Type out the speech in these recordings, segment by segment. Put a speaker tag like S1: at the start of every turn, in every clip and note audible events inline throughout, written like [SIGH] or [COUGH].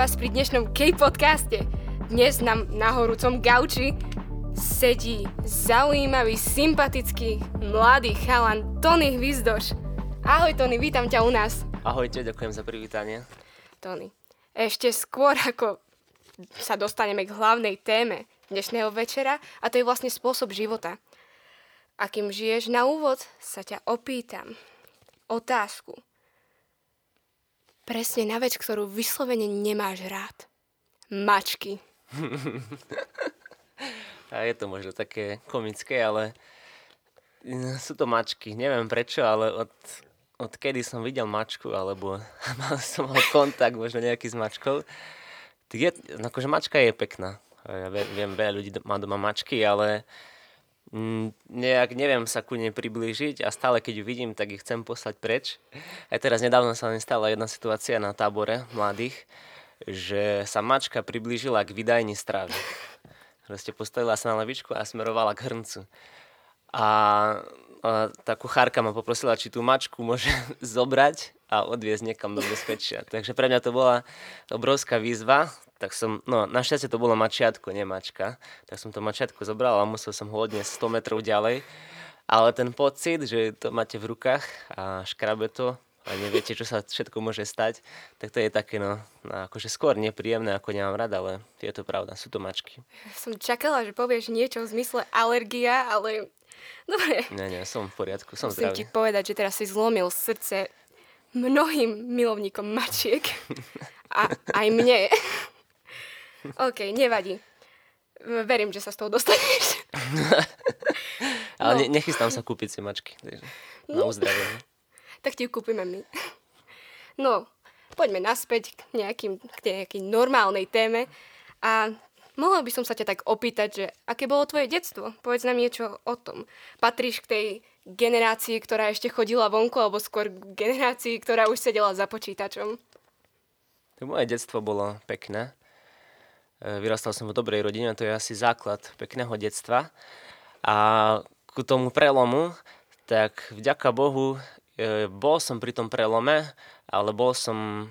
S1: vás pri dnešnom K-podcaste. Dnes nám na horúcom gauči sedí zaujímavý, sympatický, mladý chalan Tony Hvizdoš. Ahoj Tony, vítam ťa u nás.
S2: Ahojte, ďakujem za privítanie.
S1: Tony, ešte skôr ako sa dostaneme k hlavnej téme dnešného večera a to je vlastne spôsob života. Akým žiješ na úvod, sa ťa opýtam otázku. Presne na vec, ktorú vyslovene nemáš rád. Mačky. [LAUGHS]
S2: A je to možno také komické, ale sú to mačky. Neviem prečo, ale od, od kedy som videl mačku, alebo [LAUGHS] mal som mal kontakt možno nejaký s mačkou, tak je, akože mačka je pekná. Ja viem, veľa ľudí má doma mačky, ale Mm, nejak neviem sa ku nej priblížiť a stále keď ju vidím, tak ich chcem poslať preč. Aj teraz nedávno sa mi stala jedna situácia na tábore mladých, že sa mačka priblížila k vydajni stravy. Proste postavila sa na levičku a smerovala k hrncu. A, a tá kuchárka ma poprosila, či tú mačku môže [LAUGHS] zobrať a odviezť niekam do bezpečia. Takže pre mňa to bola obrovská výzva, tak som, no našťastie to bolo mačiatko, nie mačka, tak som to mačiatko zobral a musel som ho odniesť 100 metrov ďalej. Ale ten pocit, že to máte v rukách a škrabe to a neviete, čo sa všetko môže stať, tak to je také, no, no akože skôr nepríjemné, ako nemám rada, ale je to pravda, sú to mačky.
S1: Som čakala, že povieš niečo v zmysle alergia, ale dobre.
S2: Nie, nie, som v poriadku, som
S1: Musím
S2: zdravý.
S1: ti povedať, že teraz si zlomil srdce mnohým milovníkom mačiek. A aj mne. OK, nevadí. Verím, že sa z toho dostaneš.
S2: Ale
S1: No.
S2: ne, nechystám sa kúpiť si mačky, takže na uzdravenie.
S1: tak ti ju kúpime my. No, poďme naspäť k, nejakým, k nejakej normálnej téme. A mohla by som sa ťa tak opýtať, že aké bolo tvoje detstvo? Povedz nám niečo o tom. Patríš k tej generácii, ktorá ešte chodila vonku, alebo skôr generácii, ktorá už sedela za počítačom?
S2: Tak moje detstvo bolo pekné. E, Vyrastal som v dobrej rodine, to je asi základ pekného detstva. A ku tomu prelomu, tak vďaka Bohu, e, bol som pri tom prelome, ale bol som,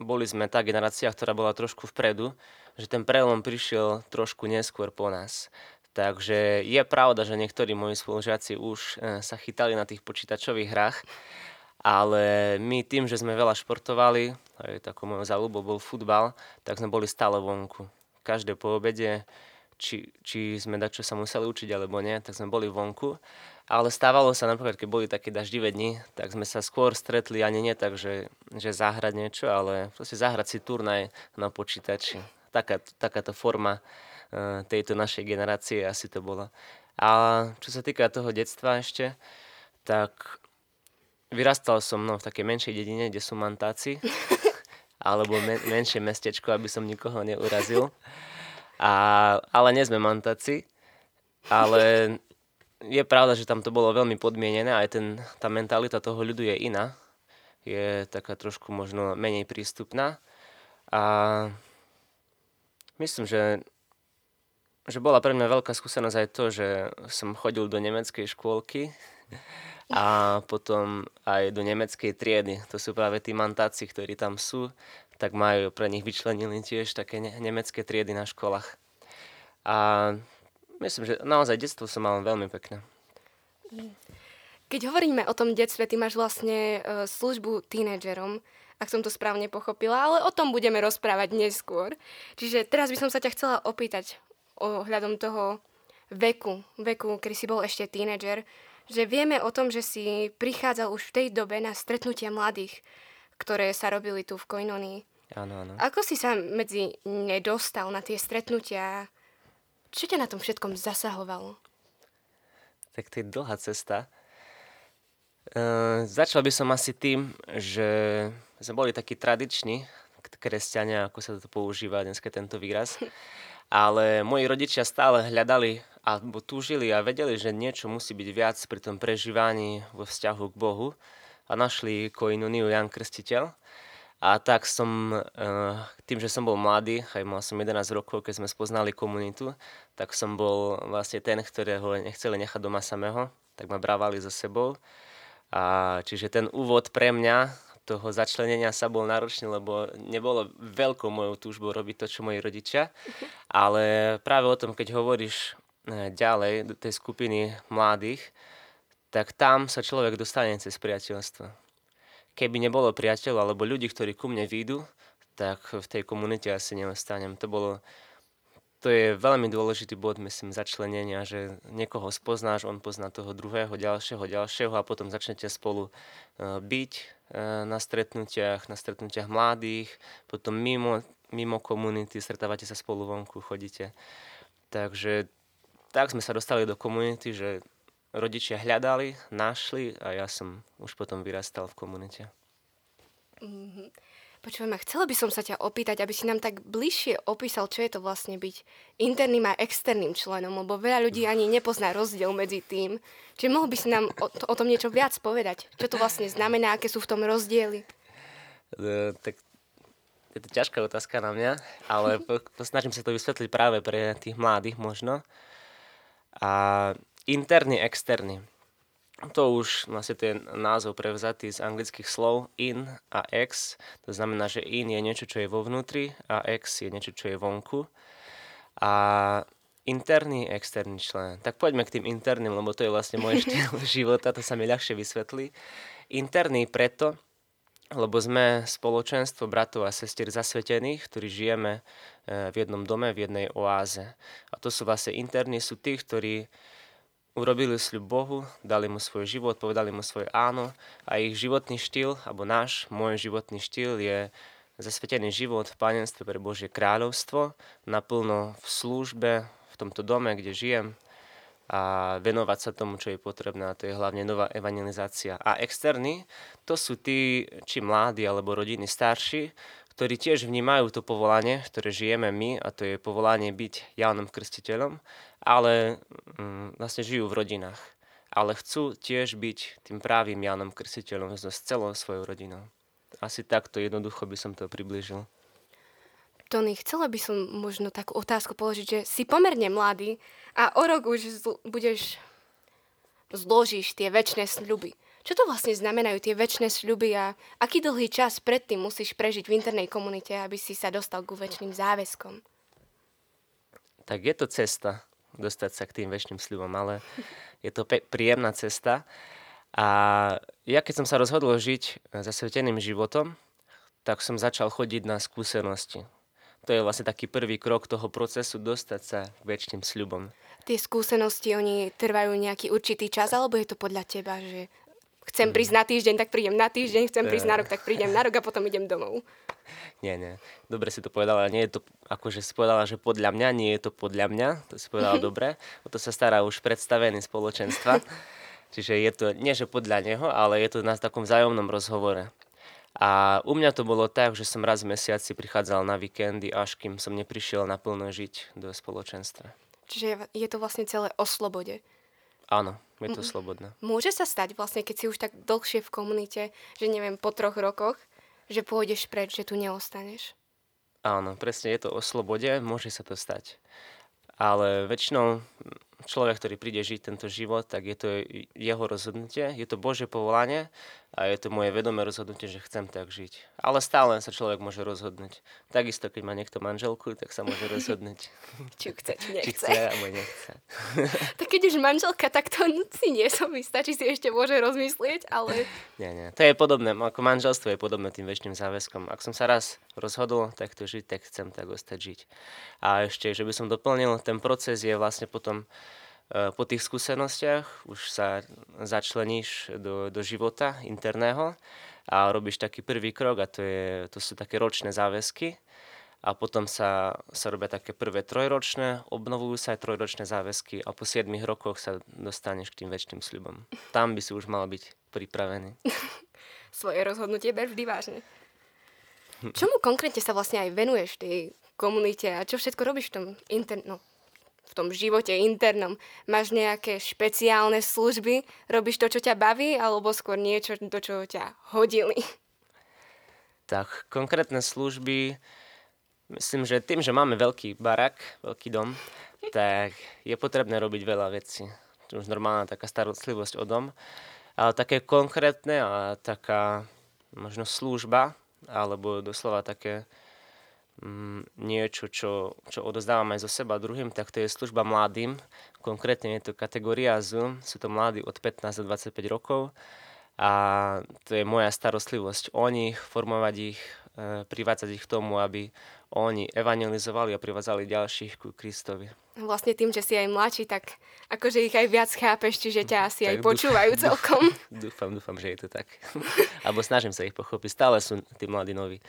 S2: boli sme tá generácia, ktorá bola trošku vpredu, že ten prelom prišiel trošku neskôr po nás. Takže je pravda, že niektorí moji spolužiaci už e, sa chytali na tých počítačových hrách, ale my tým, že sme veľa športovali, aj takou mojou záľubou bol futbal, tak sme boli stále vonku. Každé po obede, či, či sme čo sa museli učiť alebo nie, tak sme boli vonku. Ale stávalo sa napríklad, keď boli také daždivé dni, tak sme sa skôr stretli ani nie tak, že, že zahrať niečo, ale proste zahrať si turnaj na počítači. Taká, takáto forma tejto našej generácie asi to bola. A čo sa týka toho detstva ešte, tak Vyrastal som no, v takej menšej dedine, kde sú mantáci, [LAUGHS] alebo men- menšie mestečko, aby som nikoho neurazil. A, ale nie sme mantáci, ale je pravda, že tam to bolo veľmi podmienené, aj ten, tá mentalita toho ľudu je iná. Je taká trošku možno menej prístupná. A myslím, že, že bola pre mňa veľká skúsenosť aj to, že som chodil do nemeckej škôlky a potom aj do nemeckej triedy. To sú práve tí mantáci, ktorí tam sú, tak majú pre nich vyčlenili tiež také ne- nemecké triedy na školách. A myslím, že naozaj detstvo som mal veľmi pekné.
S1: Keď hovoríme o tom detstve, ty máš vlastne uh, službu tínedžerom, ak som to správne pochopila, ale o tom budeme rozprávať neskôr. Čiže teraz by som sa ťa chcela opýtať ohľadom toho veku, veku, kedy si bol ešte tínedžer, že vieme o tom, že si prichádzal už v tej dobe na stretnutia mladých, ktoré sa robili tu v Koinonii.
S2: Áno, áno.
S1: Ako si sa medzi ne dostal na tie stretnutia? Čo ťa na tom všetkom zasahovalo?
S2: Tak to je dlhá cesta. Uh, začal by som asi tým, že sme boli takí tradiční, kresťania, ako sa to používa dneska tento výraz. [LAUGHS] Ale moji rodičia stále hľadali alebo túžili a vedeli, že niečo musí byť viac pri tom prežívaní vo vzťahu k Bohu a našli koinuniu Jan Krstiteľ. A tak som, eh, tým, že som bol mladý, aj mal som 11 rokov, keď sme spoznali komunitu, tak som bol vlastne ten, ktorého nechceli nechať doma samého, tak ma brávali so sebou. A čiže ten úvod pre mňa, toho začlenenia sa bol náročný, lebo nebolo veľkou mojou túžbou robiť to, čo moji rodičia. [LAUGHS] Ale práve o tom, keď hovoríš e, ďalej do tej skupiny mladých, tak tam sa človek dostane cez priateľstvo. Keby nebolo priateľov alebo ľudí, ktorí ku mne výjdu, tak v tej komunite asi neostanem. To bolo to je veľmi dôležitý bod, myslím, začlenenia, že niekoho spoznáš, on pozná toho druhého, ďalšieho, ďalšieho a potom začnete spolu e, byť na stretnutiach, na stretnutiach mladých, potom mimo, mimo komunity, stretávate sa spolu vonku, chodíte. Takže tak sme sa dostali do komunity, že rodičia hľadali, našli a ja som už potom vyrastal v komunite.
S1: Mm-hmm. Počujem, chcela by som sa ťa opýtať, aby si nám tak bližšie opísal, čo je to vlastne byť interným a externým členom, lebo veľa ľudí ani nepozná rozdiel medzi tým. Čiže mohol by si nám o, o tom niečo viac povedať? Čo to vlastne znamená, aké sú v tom rozdiely?
S2: Uh, tak je to ťažká otázka na mňa, ale [LAUGHS] snažím sa to vysvetliť práve pre tých mladých možno. A interný, externý to už vlastne ten názov prevzatý z anglických slov in a ex. To znamená, že in je niečo, čo je vo vnútri a ex je niečo, čo je vonku. A interný, externý člen. Tak poďme k tým interným, lebo to je vlastne môj [LAUGHS] štýl života, to sa mi ľahšie vysvetlí. Interný preto, lebo sme spoločenstvo bratov a sestier zasvetených, ktorí žijeme eh, v jednom dome, v jednej oáze. A to sú vlastne interní, sú tí, ktorí urobili sľub Bohu, dali mu svoj život, povedali mu svoje áno a ich životný štýl, alebo náš, môj životný štýl je zasvetený život v panenstve pre Božie kráľovstvo, naplno v službe, v tomto dome, kde žijem a venovať sa tomu, čo je potrebné, a to je hlavne nová evangelizácia. A externí, to sú tí, či mladí alebo rodiny starší, ktorí tiež vnímajú to povolanie, ktoré žijeme my, a to je povolanie byť Jánom Krstiteľom, ale mm, vlastne žijú v rodinách. Ale chcú tiež byť tým právým Jánom Krstiteľom s celou svojou rodinou. Asi takto jednoducho by som to približil.
S1: Tony, chcela by som možno takú otázku položiť, že si pomerne mladý a o rok už zl- budeš zložíš tie väčšie sľuby. Čo to vlastne znamenajú tie väčšie sľuby a aký dlhý čas predtým musíš prežiť v internej komunite, aby si sa dostal ku väčšným záväzkom?
S2: Tak je to cesta dostať sa k tým väčšným sľubom, ale je to pe- príjemná cesta. A ja keď som sa rozhodol žiť zasveteným životom, tak som začal chodiť na skúsenosti. To je vlastne taký prvý krok toho procesu dostať sa k väčšným sľubom.
S1: Tie skúsenosti, oni trvajú nejaký určitý čas, alebo je to podľa teba, že chcem mm. prísť na týždeň, tak prídem na týždeň, chcem prísť na rok, tak prídem na rok a potom idem domov. [LAUGHS]
S2: Nie, nie. Dobre si to povedala. Nie je to, akože si povedala, že podľa mňa, nie je to podľa mňa. To si povedala mm-hmm. dobre. O to sa stará už predstavený spoločenstva. [LAUGHS] Čiže je to, nie že podľa neho, ale je to na takom vzájomnom rozhovore. A u mňa to bolo tak, že som raz v mesiaci prichádzal na víkendy, až kým som neprišiel naplno žiť do spoločenstva.
S1: Čiže je to vlastne celé o slobode.
S2: Áno, je to slobodné.
S1: Môže sa stať vlastne, keď si už tak dlhšie v komunite, že neviem, po troch rokoch, že pôjdeš preč, že tu neostaneš.
S2: Áno, presne je to o slobode, môže sa to stať. Ale väčšinou človek, ktorý príde žiť tento život, tak je to jeho rozhodnutie, je to Božie povolanie a je to moje vedomé rozhodnutie, že chcem tak žiť. Ale stále sa človek môže rozhodnúť. Takisto, keď má niekto manželku, tak sa môže rozhodnúť. [LAUGHS]
S1: či chce, či nechce.
S2: Či chce, alebo nechce. [LAUGHS]
S1: tak keď už manželka, tak to si nie som istá, či si ešte môže rozmyslieť, ale... [LAUGHS]
S2: Nie, nie. To je podobné, ako manželstvo je podobné tým väčšným záväzkom. Ak som sa raz rozhodol takto žiť, tak chcem tak ostať žiť. A ešte, že by som doplnil, ten proces je vlastne potom po tých skúsenostiach už sa začleníš do, do života interného a robíš taký prvý krok a to, je, to sú také ročné záväzky a potom sa, sa robia také prvé trojročné, obnovujú sa aj trojročné záväzky a po 7 rokoch sa dostaneš k tým väčšným sľubom. Tam by si už mal byť pripravený. [LAUGHS]
S1: Svoje rozhodnutie ber vždy vážne. Čomu konkrétne sa vlastne aj venuješ tej komunite a čo všetko robíš v tom inter- no, v tom živote internom? Máš nejaké špeciálne služby? Robíš to, čo ťa baví, alebo skôr niečo, do čoho ťa hodili?
S2: Tak, konkrétne služby, myslím, že tým, že máme veľký barak, veľký dom, tak je potrebné robiť veľa vecí. To už normálna taká starostlivosť o dom. Ale také konkrétne a taká možno služba, alebo doslova také niečo, čo, čo odozdávam aj zo seba druhým, tak to je služba mladým. Konkrétne je to kategória Zoom, sú to mladí od 15 do 25 rokov a to je moja starostlivosť o nich, formovať ich, e, privádzať ich k tomu, aby oni evangelizovali a privádzali ďalších ku Kristovi.
S1: Vlastne tým, že si aj mladší, tak akože ich aj viac chápeš, čiže ťa asi tak aj počúvajú [LAUGHS] celkom.
S2: Dúfam, dúfam, že je to tak. [LAUGHS] Alebo snažím sa ich pochopiť. Stále sú tí mladí noví.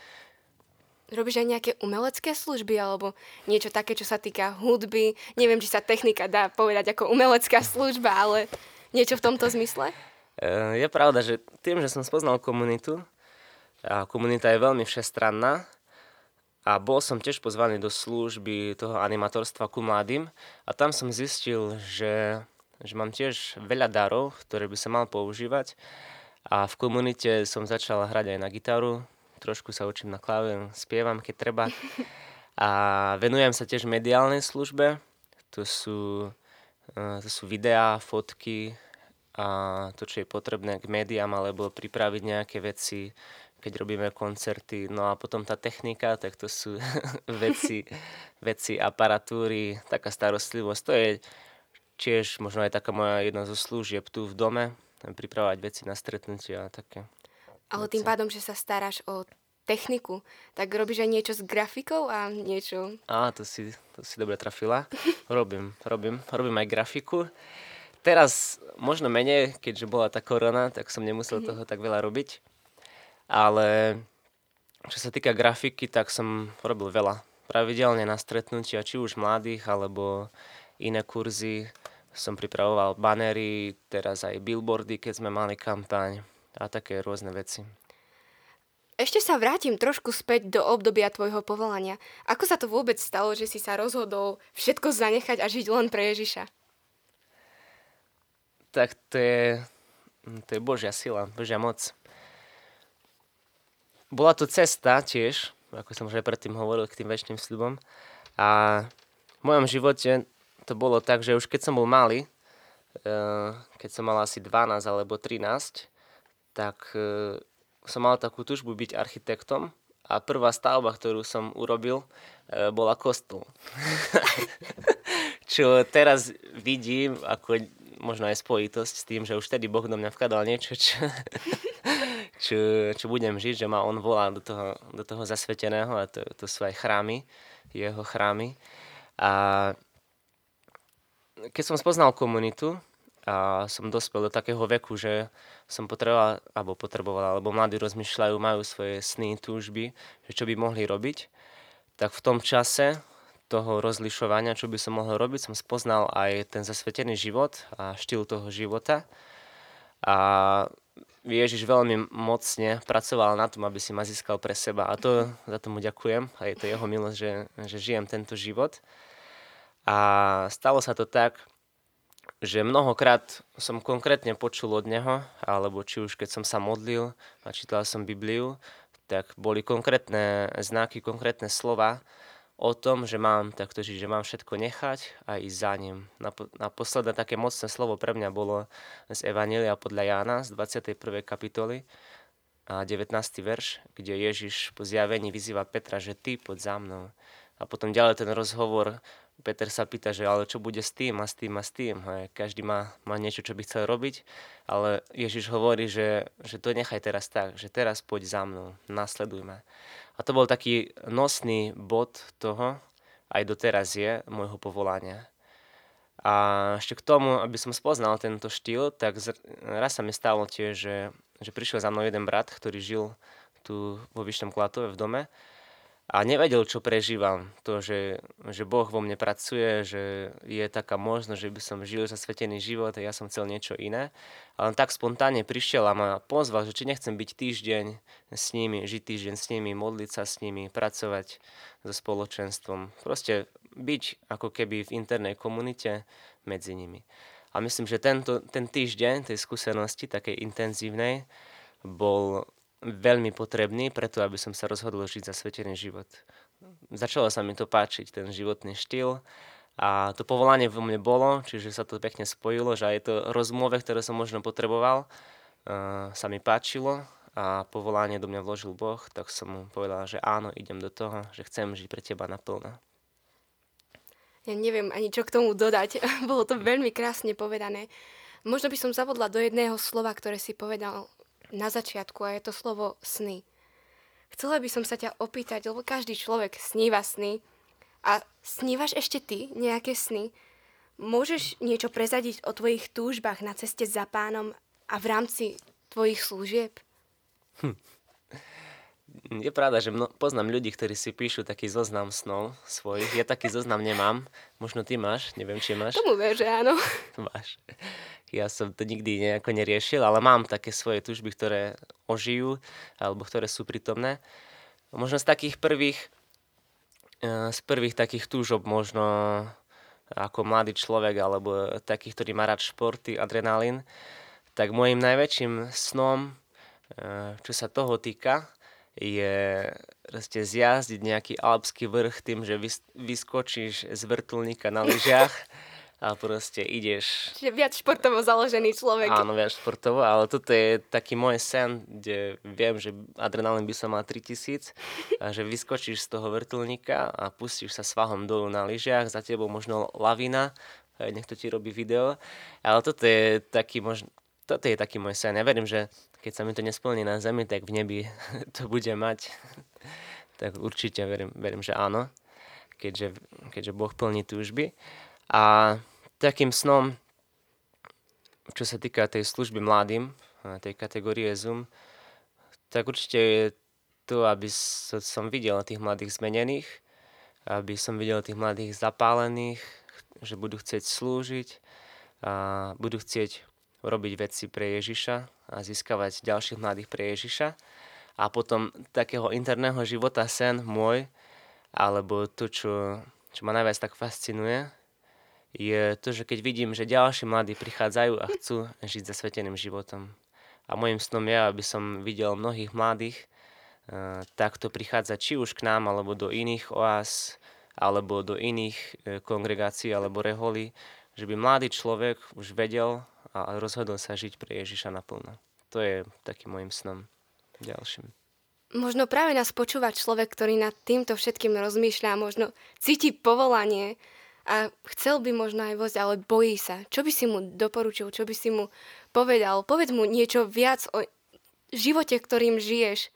S1: Robíš aj nejaké umelecké služby alebo niečo také, čo sa týka hudby? Neviem, či sa technika dá povedať ako umelecká služba, ale niečo v tomto zmysle?
S2: E, je pravda, že tým, že som spoznal komunitu, a komunita je veľmi všestranná, a bol som tiež pozvaný do služby toho animatorstva ku mladým a tam som zistil, že, že mám tiež veľa darov, ktoré by sa mal používať a v komunite som začal hrať aj na gitaru, trošku sa učím na klavír, spievam, keď treba [LAUGHS] a venujem sa tiež mediálnej službe, to sú, eh, to sú videá, fotky a to, čo je potrebné k médiám alebo pripraviť nejaké veci keď robíme koncerty. No a potom tá technika, tak to sú [LAUGHS] veci, veci, aparatúry, taká starostlivosť. To je tiež možno aj taká moja jedna zo služieb tu v dome, pripravovať veci na stretnutia a také.
S1: Ale tým pádom, že sa staráš o techniku, tak robíš aj niečo s grafikou a niečo...
S2: Á, to si, to si dobre trafila. [LAUGHS] Robím, robím, robím aj grafiku. Teraz možno menej, keďže bola tá korona, tak som nemusel mm-hmm. toho tak veľa robiť ale čo sa týka grafiky, tak som robil veľa. Pravidelne na stretnutia, či už mladých, alebo iné kurzy. Som pripravoval banery, teraz aj billboardy, keď sme mali kampaň a také rôzne veci.
S1: Ešte sa vrátim trošku späť do obdobia tvojho povolania. Ako sa to vôbec stalo, že si sa rozhodol všetko zanechať a žiť len pre Ježiša?
S2: Tak to je, to je Božia sila, Božia moc bola to cesta tiež, ako som už aj predtým hovoril, k tým väčšným sľubom. A v mojom živote to bolo tak, že už keď som bol malý, eh, keď som mal asi 12 alebo 13, tak eh, som mal takú tužbu byť architektom a prvá stavba, ktorú som urobil, eh, bola kostol. [LAUGHS] Čo teraz vidím ako možno aj spojitosť s tým, že už tedy Boh do mňa vkladal niečo, čo, [LAUGHS] čo, čo budem žiť, že ma on volá do toho, do toho zasveteného a to, to sú aj chrámy, jeho chrámy. A keď som spoznal komunitu a som dospel do takého veku, že som potreboval, alebo potreboval, alebo mladí rozmýšľajú, majú svoje sny, túžby, že čo by mohli robiť, tak v tom čase toho rozlišovania, čo by som mohol robiť, som spoznal aj ten zasvetený život a štýl toho života. A Ježiš veľmi mocne pracoval na tom, aby si ma získal pre seba. A to za tomu ďakujem. A je to jeho milosť, že, že žijem tento život. A stalo sa to tak, že mnohokrát som konkrétne počul od neho, alebo či už keď som sa modlil a čítal som Bibliu, tak boli konkrétne znaky, konkrétne slova, o tom, že mám takto žiť, že mám všetko nechať a ísť za ním. Na posledné také mocné slovo pre mňa bolo z Evanília podľa Jána z 21. kapitoly a 19. verš, kde Ježiš po zjavení vyzýva Petra, že ty poď za mnou. A potom ďalej ten rozhovor, Peter sa pýta, že ale čo bude s tým a s tým a s tým. A každý má, má niečo, čo by chcel robiť, ale Ježiš hovorí, že, že to nechaj teraz tak, že teraz poď za mnou, nasleduj. A to bol taký nosný bod toho, aj doteraz je, môjho povolania. A ešte k tomu, aby som spoznal tento štýl, tak raz sa mi stalo tiež, že, že prišiel za mnou jeden brat, ktorý žil tu vo Vyšnom Klatove v dome a nevedel, čo prežívam. To, že, že Boh vo mne pracuje, že je taká možnosť, že by som žil zasvetený život a ja som chcel niečo iné. Ale tak spontánne prišiel a ma pozval, že či nechcem byť týždeň s nimi, žiť týždeň s nimi, modliť sa s nimi, pracovať so spoločenstvom. Proste byť ako keby v internej komunite medzi nimi. A myslím, že tento, ten týždeň tej skúsenosti, takej intenzívnej, bol veľmi potrebný preto, aby som sa rozhodol žiť zasvetený život. Začalo sa mi to páčiť, ten životný štýl a to povolanie vo mne bolo, čiže sa to pekne spojilo, že aj to rozmove, ktoré som možno potreboval, uh, sa mi páčilo a povolanie do mňa vložil Boh, tak som mu povedal, že áno, idem do toho, že chcem žiť pre teba naplno.
S1: Ja neviem ani čo k tomu dodať. [LAUGHS] Bolo to veľmi krásne povedané. Možno by som zavodla do jedného slova, ktoré si povedal na začiatku a je to slovo sny. Chcela by som sa ťa opýtať, lebo každý človek sníva sny. A snívaš ešte ty nejaké sny? Môžeš niečo prezadiť o tvojich túžbách na ceste za pánom a v rámci tvojich služieb? Hm.
S2: Je pravda, že mno, poznám ľudí, ktorí si píšu taký zoznam snov svojich. Ja taký zoznam nemám. Možno ty máš, neviem, či máš.
S1: Tomu ver, že áno. [LAUGHS]
S2: Máš. Ja som to nikdy nejako neriešil, ale mám také svoje túžby, ktoré ožijú, alebo ktoré sú prítomné. Možno z takých prvých, eh, z prvých takých túžob možno ako mladý človek, alebo taký, ktorý má rád športy, adrenalín, tak môjim najväčším snom, eh, čo sa toho týka, je proste zjazdiť nejaký alpský vrch tým, že vyskočíš z vrtulníka na lyžiach a proste ideš.
S1: Čiže viac športovo založený človek.
S2: Áno, viac športovo, ale toto je taký môj sen, kde viem, že adrenalín by som mal 3000 a že vyskočíš z toho vrtulníka a pustíš sa svahom dolu na lyžiach, za tebou možno lavina, niekto ti robí video, ale toto je taký možno, toto je taký môj sen. Ja verím, že keď sa mi to nesplní na zemi, tak v nebi [LAUGHS] to bude mať. [LAUGHS] tak určite verím, verím, že áno, keďže, keďže Boh plní túžby. A takým snom, čo sa týka tej služby mladým, tej kategórie Zoom, tak určite je to, aby som videl tých mladých zmenených, aby som videl tých mladých zapálených, že budú chcieť slúžiť a budú chcieť robiť veci pre Ježiša a získavať ďalších mladých pre Ježiša. A potom takého interného života sen môj, alebo to, čo, čo ma najviac tak fascinuje, je to, že keď vidím, že ďalší mladí prichádzajú a chcú žiť zasveteným životom. A môjim snom je, aby som videl mnohých mladých uh, takto prichádzať či už k nám, alebo do iných oáz, alebo do iných uh, kongregácií, alebo reholí, že by mladý človek už vedel a rozhodol sa žiť pre Ježiša naplno. To je takým môjim snom ďalším.
S1: Možno práve nás počúva človek, ktorý nad týmto všetkým rozmýšľa, možno cíti povolanie a chcel by možno aj vozť, ale bojí sa. Čo by si mu doporučil, čo by si mu povedal? Povedz mu niečo viac o živote, ktorým žiješ.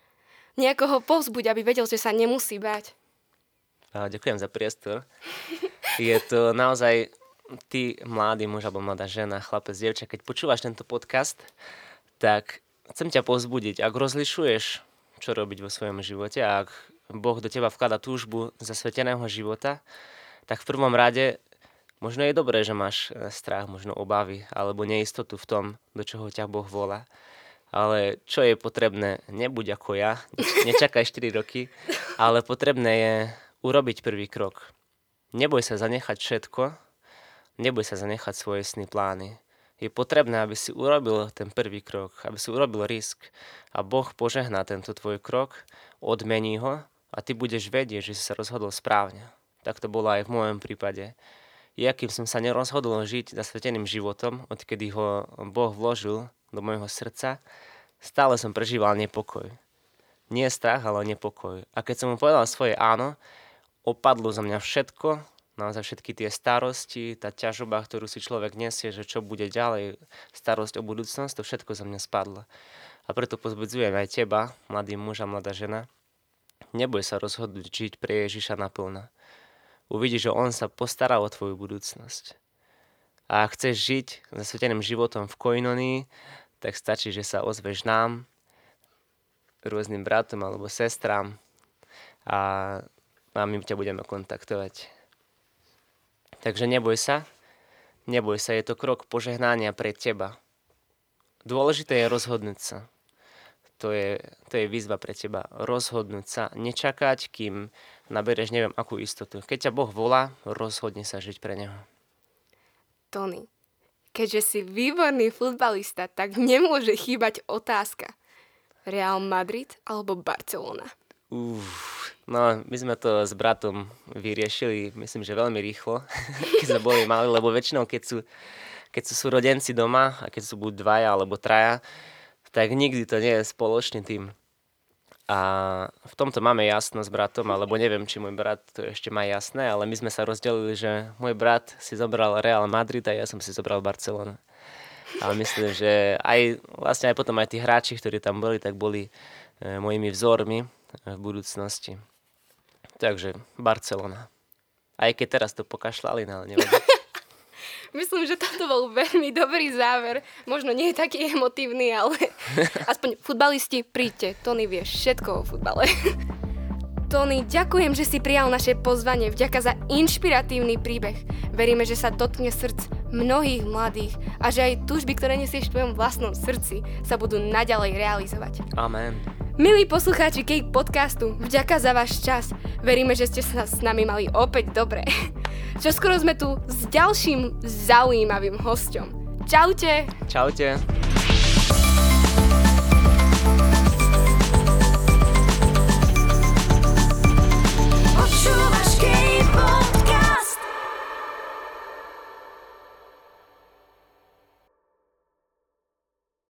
S1: Nejako ho povzbuď, aby vedel, že sa nemusí bať.
S2: A ďakujem za priestor. Je to naozaj ty, mladý muž alebo mladá žena, chlapec, dievča, keď počúvaš tento podcast, tak chcem ťa pozbudiť. Ak rozlišuješ, čo robiť vo svojom živote, a ak Boh do teba vklada túžbu zasveteného života, tak v prvom rade možno je dobré, že máš e, strach, možno obavy alebo neistotu v tom, do čoho ťa Boh volá. Ale čo je potrebné, nebuď ako ja, [LAUGHS] nečakaj 4 roky, ale potrebné je urobiť prvý krok. Neboj sa zanechať všetko, neboj sa zanechať svoje sny, plány. Je potrebné, aby si urobil ten prvý krok, aby si urobil risk a Boh požehná tento tvoj krok, odmení ho a ty budeš vedieť, že si sa rozhodol správne. Tak to bolo aj v môjom prípade. Ja, kým som sa nerozhodol žiť zasveteným životom, odkedy ho Boh vložil do môjho srdca, stále som prežíval nepokoj. Nie strach, ale nepokoj. A keď som mu povedal svoje áno, opadlo za mňa všetko, naozaj všetky tie starosti, tá ťažoba, ktorú si človek nesie, že čo bude ďalej, starosť o budúcnosť, to všetko za mňa spadlo. A preto pozbudzujem aj teba, mladý muž a mladá žena, neboj sa rozhodnúť žiť pre Ježiša naplno. Uvidíš, že On sa postará o tvoju budúcnosť. A ak chceš žiť zasveteným životom v koinonii, tak stačí, že sa ozveš nám, rôznym bratom alebo sestram a, my ťa budeme kontaktovať. Takže neboj sa, neboj sa, je to krok požehnania pre teba. Dôležité je rozhodnúť sa. To je, to je výzva pre teba. Rozhodnúť sa, nečakať, kým naberieš neviem akú istotu. Keď ťa Boh volá, rozhodne sa žiť pre Neho.
S1: Tony, keďže si výborný futbalista, tak nemôže chýbať otázka. Real Madrid alebo Barcelona?
S2: Uf, no my sme to s bratom vyriešili, myslím, že veľmi rýchlo, [LAUGHS] keď sme boli mali, lebo väčšinou keď sú, keď sú súrodenci doma a keď sú buď dvaja alebo traja, tak nikdy to nie je spoločný tým. A v tomto máme jasno s bratom, alebo neviem, či môj brat to ešte má jasné, ale my sme sa rozdelili, že môj brat si zobral Real Madrid a ja som si zobral Barcelona. A myslím, že aj, vlastne aj potom aj tí hráči, ktorí tam boli, tak boli e, mojimi vzormi v budúcnosti. Takže Barcelona. Aj keď teraz to pokašľali, no, ale neviem. [LAUGHS]
S1: Myslím, že toto bol veľmi dobrý záver. Možno nie je taký emotívny, ale [LAUGHS] aspoň futbalisti, príďte. Tony vie všetko o futbale. [LAUGHS] Tony, ďakujem, že si prijal naše pozvanie. Vďaka za inšpiratívny príbeh. Veríme, že sa dotkne srdc mnohých mladých a že aj tužby, ktoré nesieš v tvojom vlastnom srdci, sa budú naďalej realizovať.
S2: Amen.
S1: Milí poslucháči Cake podcastu, vďaka za váš čas. Veríme, že ste sa s nami mali opäť dobre. [LAUGHS] Čo skoro sme tu s ďalším zaujímavým hosťom. Čaute!
S2: Čaute!